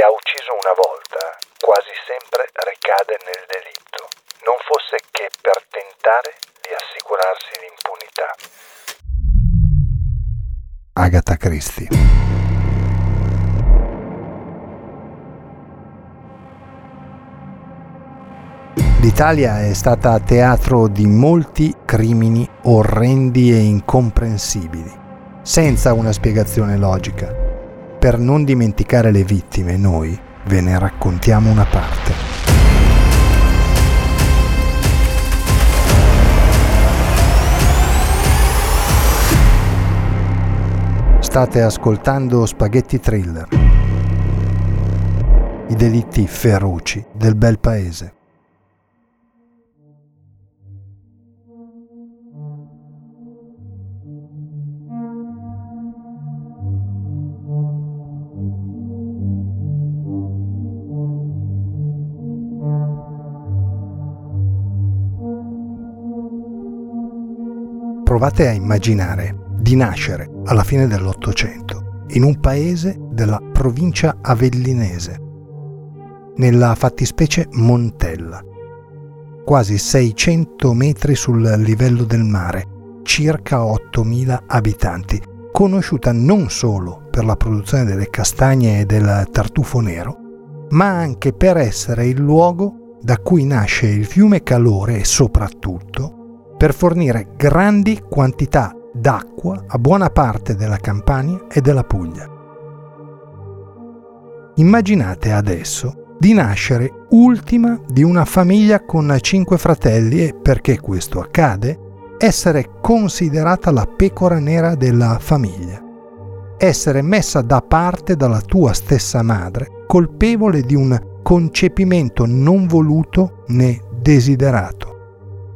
Ha ucciso una volta quasi sempre ricade nel delitto, non fosse che per tentare di assicurarsi l'impunità. Agatha Christie. L'Italia è stata teatro di molti crimini orrendi e incomprensibili, senza una spiegazione logica per non dimenticare le vittime, noi ve ne raccontiamo una parte. State ascoltando Spaghetti Thriller, i delitti feroci del bel paese. Provate a immaginare di nascere alla fine dell'Ottocento in un paese della provincia avellinese, nella fattispecie Montella, quasi 600 metri sul livello del mare, circa 8.000 abitanti, conosciuta non solo per la produzione delle castagne e del tartufo nero, ma anche per essere il luogo da cui nasce il fiume Calore e soprattutto per fornire grandi quantità d'acqua a buona parte della Campania e della Puglia. Immaginate adesso di nascere ultima di una famiglia con cinque fratelli e, perché questo accade, essere considerata la pecora nera della famiglia, essere messa da parte dalla tua stessa madre, colpevole di un concepimento non voluto né desiderato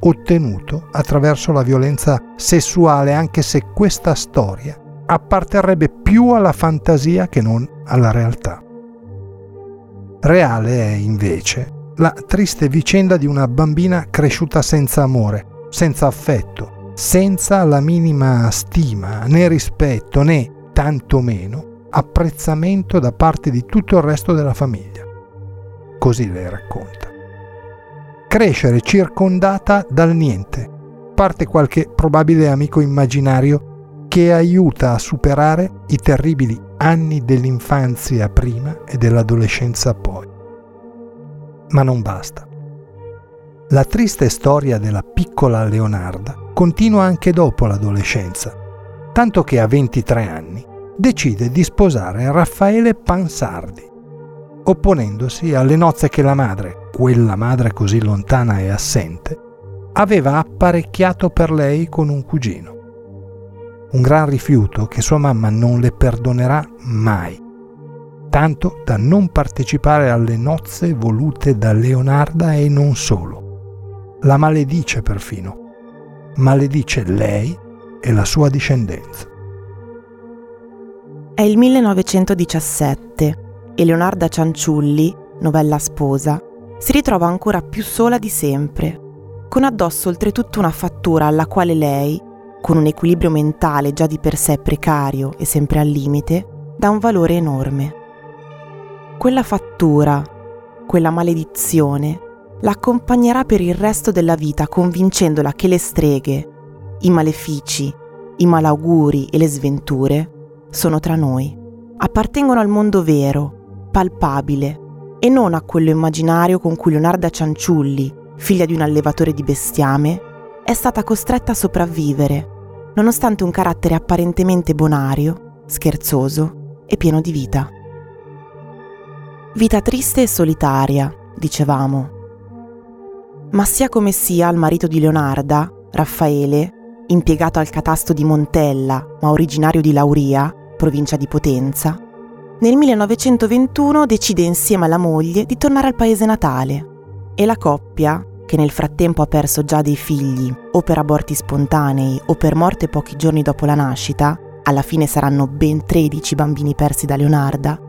ottenuto attraverso la violenza sessuale, anche se questa storia apparterrebbe più alla fantasia che non alla realtà. Reale è invece la triste vicenda di una bambina cresciuta senza amore, senza affetto, senza la minima stima, né rispetto, né tantomeno apprezzamento da parte di tutto il resto della famiglia. Così lei racconta crescere circondata dal niente. Parte qualche probabile amico immaginario che aiuta a superare i terribili anni dell'infanzia prima e dell'adolescenza poi. Ma non basta. La triste storia della piccola Leonarda continua anche dopo l'adolescenza, tanto che a 23 anni decide di sposare Raffaele Pansardi, opponendosi alle nozze che la madre, quella madre così lontana e assente, aveva apparecchiato per lei con un cugino. Un gran rifiuto che sua mamma non le perdonerà mai, tanto da non partecipare alle nozze volute da Leonarda e non solo. La maledice perfino. Maledice lei e la sua discendenza. È il 1917 e Leonarda Cianciulli, novella sposa, si ritrova ancora più sola di sempre, con addosso oltretutto una fattura alla quale lei, con un equilibrio mentale già di per sé precario e sempre al limite, dà un valore enorme. Quella fattura, quella maledizione, la accompagnerà per il resto della vita convincendola che le streghe, i malefici, i malauguri e le sventure sono tra noi, appartengono al mondo vero, palpabile, e non a quello immaginario con cui Leonarda Cianciulli, figlia di un allevatore di bestiame, è stata costretta a sopravvivere, nonostante un carattere apparentemente bonario, scherzoso e pieno di vita. Vita triste e solitaria, dicevamo. Ma sia come sia il marito di Leonarda, Raffaele, impiegato al catasto di Montella, ma originario di Lauria, provincia di Potenza, nel 1921 decide insieme alla moglie di tornare al paese natale e la coppia, che nel frattempo ha perso già dei figli o per aborti spontanei o per morte pochi giorni dopo la nascita, alla fine saranno ben 13 bambini persi da Leonarda,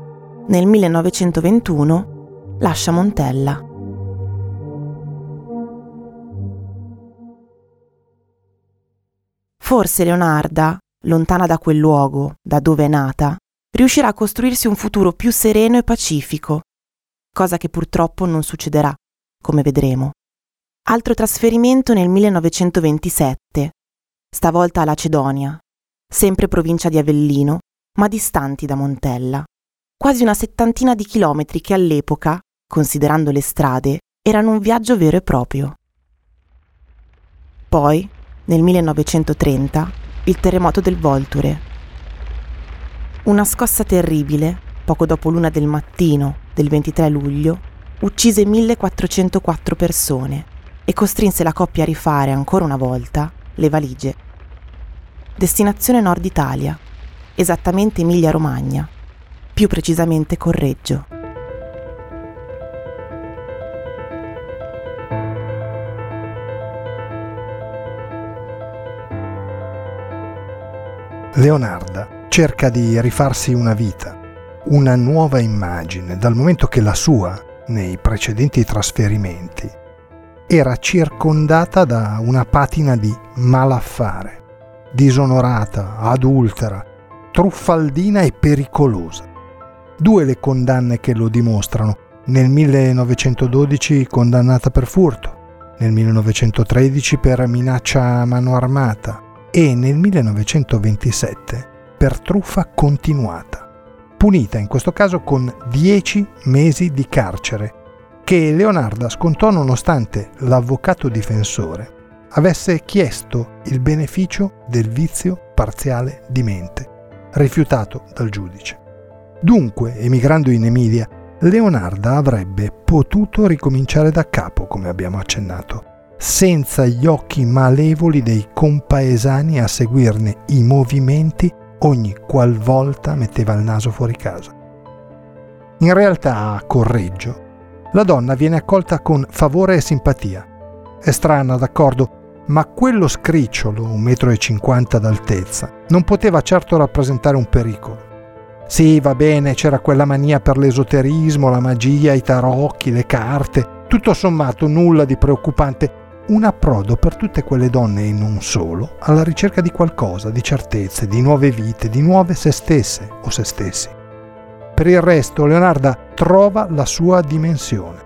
nel 1921 lascia Montella. Forse Leonarda, lontana da quel luogo, da dove è nata, riuscirà a costruirsi un futuro più sereno e pacifico, cosa che purtroppo non succederà, come vedremo. Altro trasferimento nel 1927, stavolta a Lacedonia, sempre provincia di Avellino, ma distanti da Montella. Quasi una settantina di chilometri che all'epoca, considerando le strade, erano un viaggio vero e proprio. Poi, nel 1930, il terremoto del Volture. Una scossa terribile, poco dopo l'una del mattino del 23 luglio, uccise 1404 persone e costrinse la coppia a rifare ancora una volta le valigie. Destinazione Nord Italia, esattamente Emilia-Romagna, più precisamente Correggio. Leonarda cerca di rifarsi una vita, una nuova immagine, dal momento che la sua, nei precedenti trasferimenti, era circondata da una patina di malaffare, disonorata, adultera, truffaldina e pericolosa. Due le condanne che lo dimostrano. Nel 1912 condannata per furto, nel 1913 per minaccia a mano armata e nel 1927 per truffa continuata, punita in questo caso con 10 mesi di carcere che Leonarda scontò nonostante l'avvocato difensore avesse chiesto il beneficio del vizio parziale di mente, rifiutato dal giudice. Dunque, emigrando in Emilia, Leonarda avrebbe potuto ricominciare da capo, come abbiamo accennato, senza gli occhi malevoli dei compaesani a seguirne i movimenti ogni qualvolta metteva il naso fuori casa. In realtà, Correggio, la donna viene accolta con favore e simpatia. È strana, d'accordo, ma quello scricciolo, un metro e cinquanta d'altezza, non poteva certo rappresentare un pericolo. Sì, va bene, c'era quella mania per l'esoterismo, la magia, i tarocchi, le carte, tutto sommato nulla di preoccupante, un approdo per tutte quelle donne e non solo alla ricerca di qualcosa, di certezze, di nuove vite, di nuove se stesse o se stessi. Per il resto Leonarda trova la sua dimensione,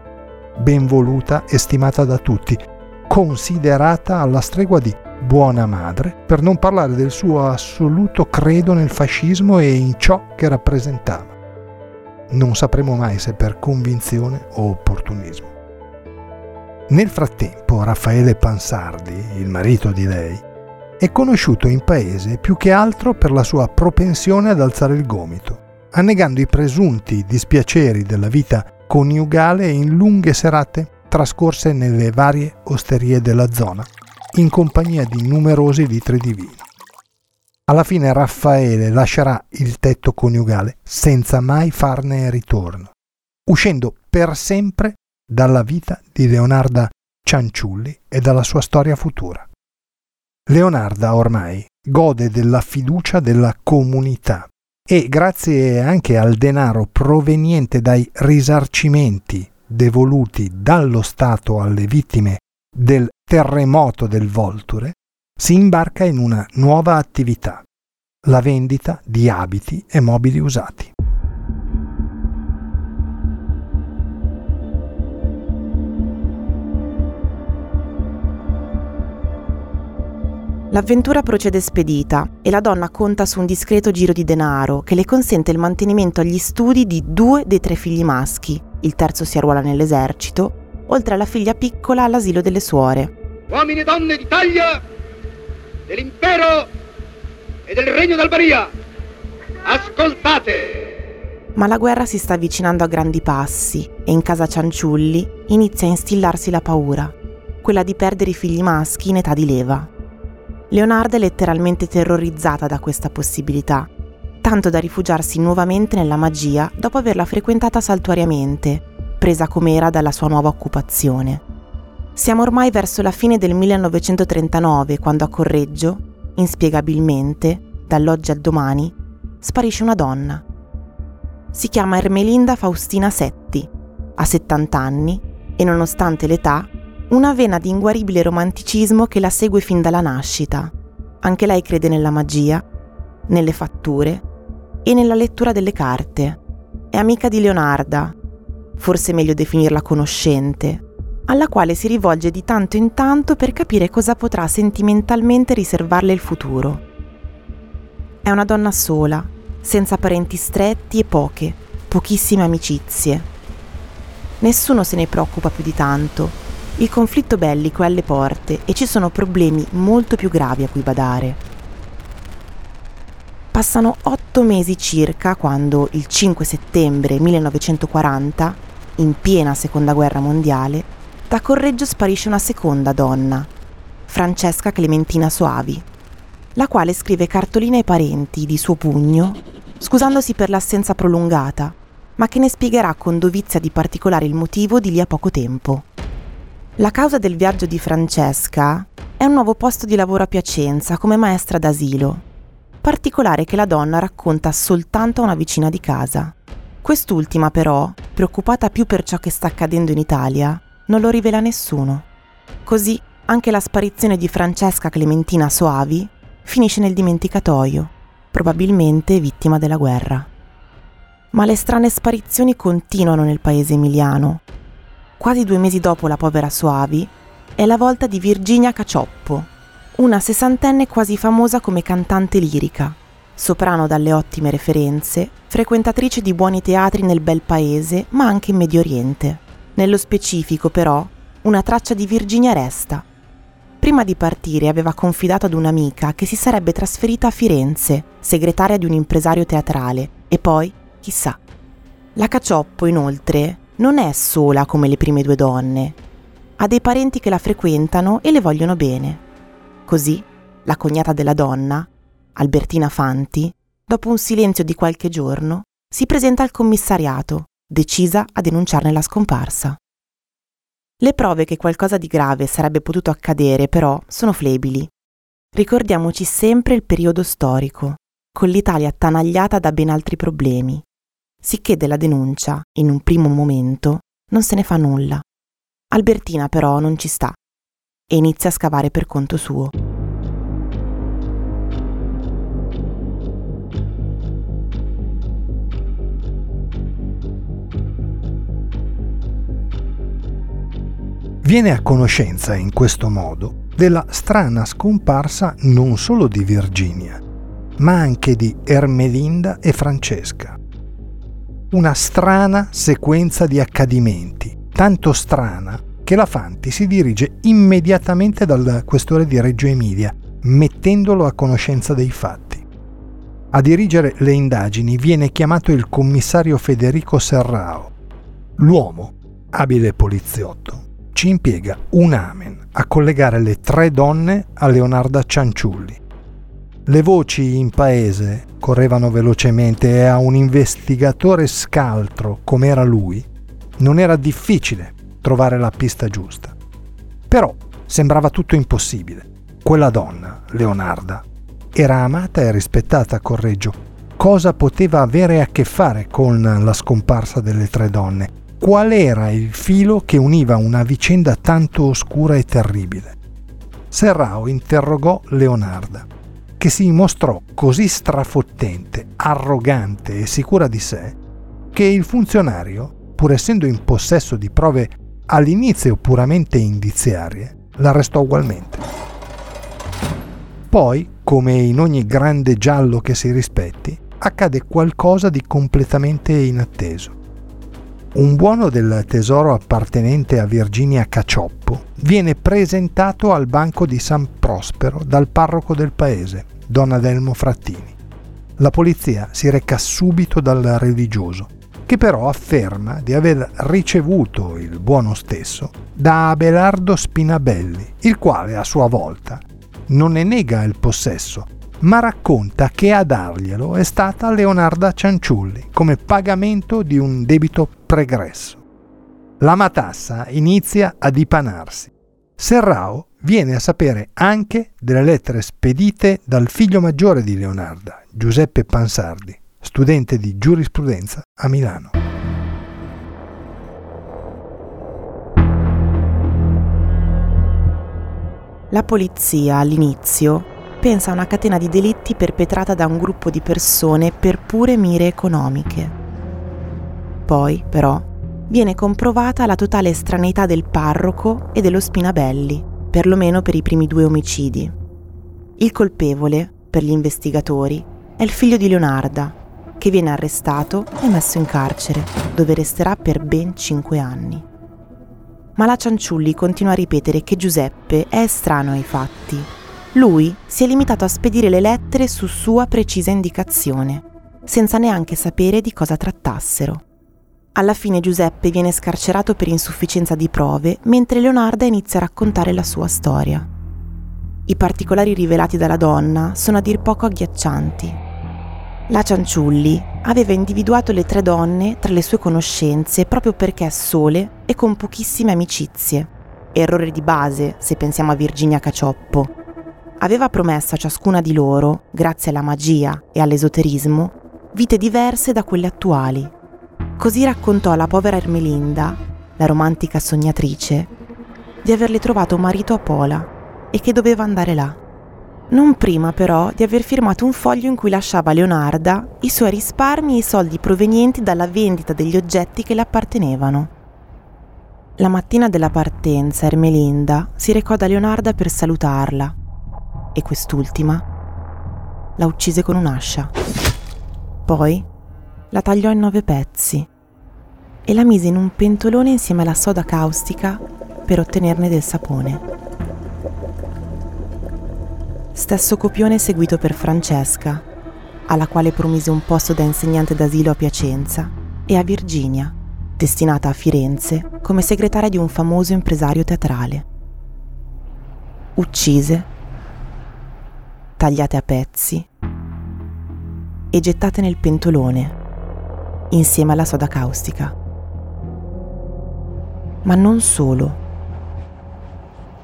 ben voluta e stimata da tutti, considerata alla stregua di buona madre, per non parlare del suo assoluto credo nel fascismo e in ciò che rappresentava. Non sapremo mai se per convinzione o opportunismo. Nel frattempo Raffaele Pansardi, il marito di lei, è conosciuto in paese più che altro per la sua propensione ad alzare il gomito annegando i presunti dispiaceri della vita coniugale in lunghe serate trascorse nelle varie osterie della zona, in compagnia di numerosi litri di vino. Alla fine Raffaele lascerà il tetto coniugale senza mai farne ritorno, uscendo per sempre dalla vita di Leonarda Cianciulli e dalla sua storia futura. Leonarda ormai gode della fiducia della comunità e grazie anche al denaro proveniente dai risarcimenti devoluti dallo Stato alle vittime del terremoto del Volture, si imbarca in una nuova attività, la vendita di abiti e mobili usati. L'avventura procede spedita e la donna conta su un discreto giro di denaro che le consente il mantenimento agli studi di due dei tre figli maschi, il terzo si arruola nell'esercito, oltre alla figlia piccola all'asilo delle suore. Uomini e donne d'Italia, dell'impero e del regno d'Albania, ascoltate! Ma la guerra si sta avvicinando a grandi passi e in casa Cianciulli inizia a instillarsi la paura, quella di perdere i figli maschi in età di leva. Leonarda è letteralmente terrorizzata da questa possibilità, tanto da rifugiarsi nuovamente nella magia dopo averla frequentata saltuariamente, presa com'era dalla sua nuova occupazione. Siamo ormai verso la fine del 1939 quando a Correggio, inspiegabilmente, dall'oggi al domani, sparisce una donna. Si chiama Ermelinda Faustina Setti, ha 70 anni e nonostante l'età, una vena di inguaribile romanticismo che la segue fin dalla nascita. Anche lei crede nella magia, nelle fatture e nella lettura delle carte. È amica di Leonarda, forse meglio definirla conoscente, alla quale si rivolge di tanto in tanto per capire cosa potrà sentimentalmente riservarle il futuro. È una donna sola, senza parenti stretti e poche, pochissime amicizie. Nessuno se ne preoccupa più di tanto. Il conflitto bellico è alle porte e ci sono problemi molto più gravi a cui badare. Passano otto mesi circa quando, il 5 settembre 1940, in piena seconda guerra mondiale, da Correggio sparisce una seconda donna, Francesca Clementina Soavi, la quale scrive cartoline ai parenti di suo pugno, scusandosi per l'assenza prolungata ma che ne spiegherà con dovizia di particolare il motivo di lì a poco tempo. La causa del viaggio di Francesca è un nuovo posto di lavoro a Piacenza come maestra d'asilo, particolare che la donna racconta soltanto a una vicina di casa. Quest'ultima però, preoccupata più per ciò che sta accadendo in Italia, non lo rivela a nessuno. Così anche la sparizione di Francesca Clementina Soavi finisce nel dimenticatoio, probabilmente vittima della guerra ma le strane sparizioni continuano nel paese emiliano. Quasi due mesi dopo la povera Soavi, è la volta di Virginia Cacioppo, una sessantenne quasi famosa come cantante lirica, soprano dalle ottime referenze, frequentatrice di buoni teatri nel bel paese, ma anche in Medio Oriente. Nello specifico, però, una traccia di Virginia resta. Prima di partire aveva confidato ad un'amica che si sarebbe trasferita a Firenze, segretaria di un impresario teatrale, e poi chissà. La Cacioppo, inoltre, non è sola come le prime due donne. Ha dei parenti che la frequentano e le vogliono bene. Così, la cognata della donna, Albertina Fanti, dopo un silenzio di qualche giorno, si presenta al commissariato, decisa a denunciarne la scomparsa. Le prove che qualcosa di grave sarebbe potuto accadere, però, sono flebili. Ricordiamoci sempre il periodo storico, con l'Italia attanagliata da ben altri problemi, sicché della denuncia, in un primo momento, non se ne fa nulla. Albertina però non ci sta e inizia a scavare per conto suo. Viene a conoscenza in questo modo della strana scomparsa non solo di Virginia, ma anche di Ermelinda e Francesca una strana sequenza di accadimenti, tanto strana che la Fanti si dirige immediatamente dal questore di Reggio Emilia, mettendolo a conoscenza dei fatti. A dirigere le indagini viene chiamato il commissario Federico Serrao. L'uomo, abile poliziotto, ci impiega un amen a collegare le tre donne a Leonarda Cianciulli le voci in paese correvano velocemente e a un investigatore scaltro come era lui non era difficile trovare la pista giusta. Però sembrava tutto impossibile. Quella donna, Leonarda, era amata e rispettata a Correggio. Cosa poteva avere a che fare con la scomparsa delle tre donne? Qual era il filo che univa una vicenda tanto oscura e terribile? Serrao interrogò Leonarda che si mostrò così strafottente, arrogante e sicura di sé, che il funzionario, pur essendo in possesso di prove all'inizio puramente indiziarie, l'arrestò ugualmente. Poi, come in ogni grande giallo che si rispetti, accade qualcosa di completamente inatteso. Un buono del tesoro appartenente a Virginia Cacioppo viene presentato al banco di San Prospero dal parroco del paese, Don Adelmo Frattini. La polizia si reca subito dal religioso, che però afferma di aver ricevuto il buono stesso da Abelardo Spinabelli, il quale a sua volta non ne nega il possesso, ma racconta che a darglielo è stata Leonarda Cianciulli come pagamento di un debito pregresso. La matassa inizia a dipanarsi. Serrao viene a sapere anche delle lettere spedite dal figlio maggiore di Leonarda, Giuseppe Pansardi, studente di giurisprudenza a Milano. La polizia all'inizio pensa a una catena di delitti perpetrata da un gruppo di persone per pure mire economiche. Poi, però, viene comprovata la totale estraneità del parroco e dello Spinabelli, perlomeno per i primi due omicidi. Il colpevole, per gli investigatori, è il figlio di Leonarda, che viene arrestato e messo in carcere, dove resterà per ben cinque anni. Ma la Cianciulli continua a ripetere che Giuseppe è estraneo ai fatti lui si è limitato a spedire le lettere su sua precisa indicazione, senza neanche sapere di cosa trattassero. Alla fine Giuseppe viene scarcerato per insufficienza di prove, mentre Leonarda inizia a raccontare la sua storia. I particolari rivelati dalla donna sono a dir poco agghiaccianti. La Cianciulli aveva individuato le tre donne tra le sue conoscenze proprio perché sole e con pochissime amicizie. Errore di base se pensiamo a Virginia Cacioppo, aveva promesso a ciascuna di loro, grazie alla magia e all'esoterismo, vite diverse da quelle attuali. Così raccontò alla povera Ermelinda, la romantica sognatrice, di averle trovato marito a Pola e che doveva andare là. Non prima però di aver firmato un foglio in cui lasciava a Leonarda i suoi risparmi e i soldi provenienti dalla vendita degli oggetti che le appartenevano. La mattina della partenza Ermelinda si recò da Leonarda per salutarla e quest'ultima la uccise con un'ascia. Poi la tagliò in nove pezzi e la mise in un pentolone insieme alla soda caustica per ottenerne del sapone. Stesso copione seguito per Francesca, alla quale promise un posto da insegnante d'asilo a Piacenza, e a Virginia, destinata a Firenze come segretaria di un famoso impresario teatrale. Uccise tagliate a pezzi e gettate nel pentolone insieme alla soda caustica. Ma non solo.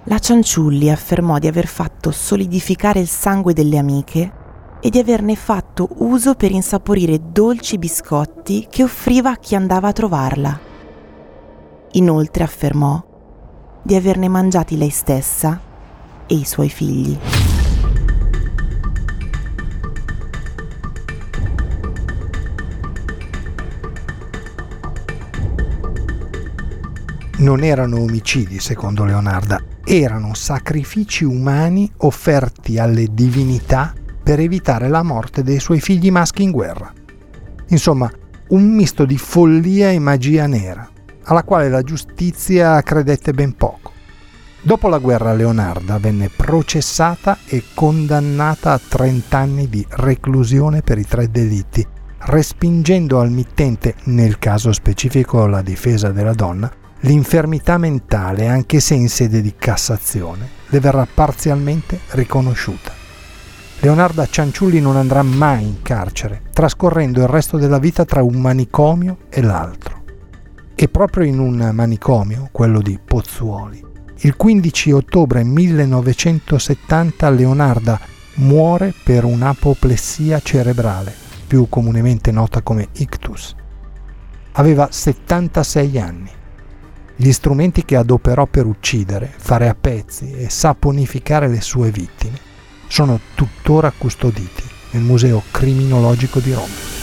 La Cianciulli affermò di aver fatto solidificare il sangue delle amiche e di averne fatto uso per insaporire dolci biscotti che offriva a chi andava a trovarla. Inoltre affermò di averne mangiati lei stessa e i suoi figli. Non erano omicidi, secondo Leonarda, erano sacrifici umani offerti alle divinità per evitare la morte dei suoi figli maschi in guerra. Insomma, un misto di follia e magia nera, alla quale la giustizia credette ben poco. Dopo la guerra Leonarda venne processata e condannata a 30 anni di reclusione per i tre delitti, respingendo al mittente, nel caso specifico la difesa della donna, l'infermità mentale, anche se in sede di Cassazione, le verrà parzialmente riconosciuta. Leonarda Cianciulli non andrà mai in carcere, trascorrendo il resto della vita tra un manicomio e l'altro. E proprio in un manicomio, quello di Pozzuoli, il 15 ottobre 1970 Leonarda muore per un'apoplessia cerebrale, più comunemente nota come ictus. Aveva 76 anni gli strumenti che adoperò per uccidere, fare a pezzi e saponificare le sue vittime sono tuttora custoditi nel Museo Criminologico di Roma.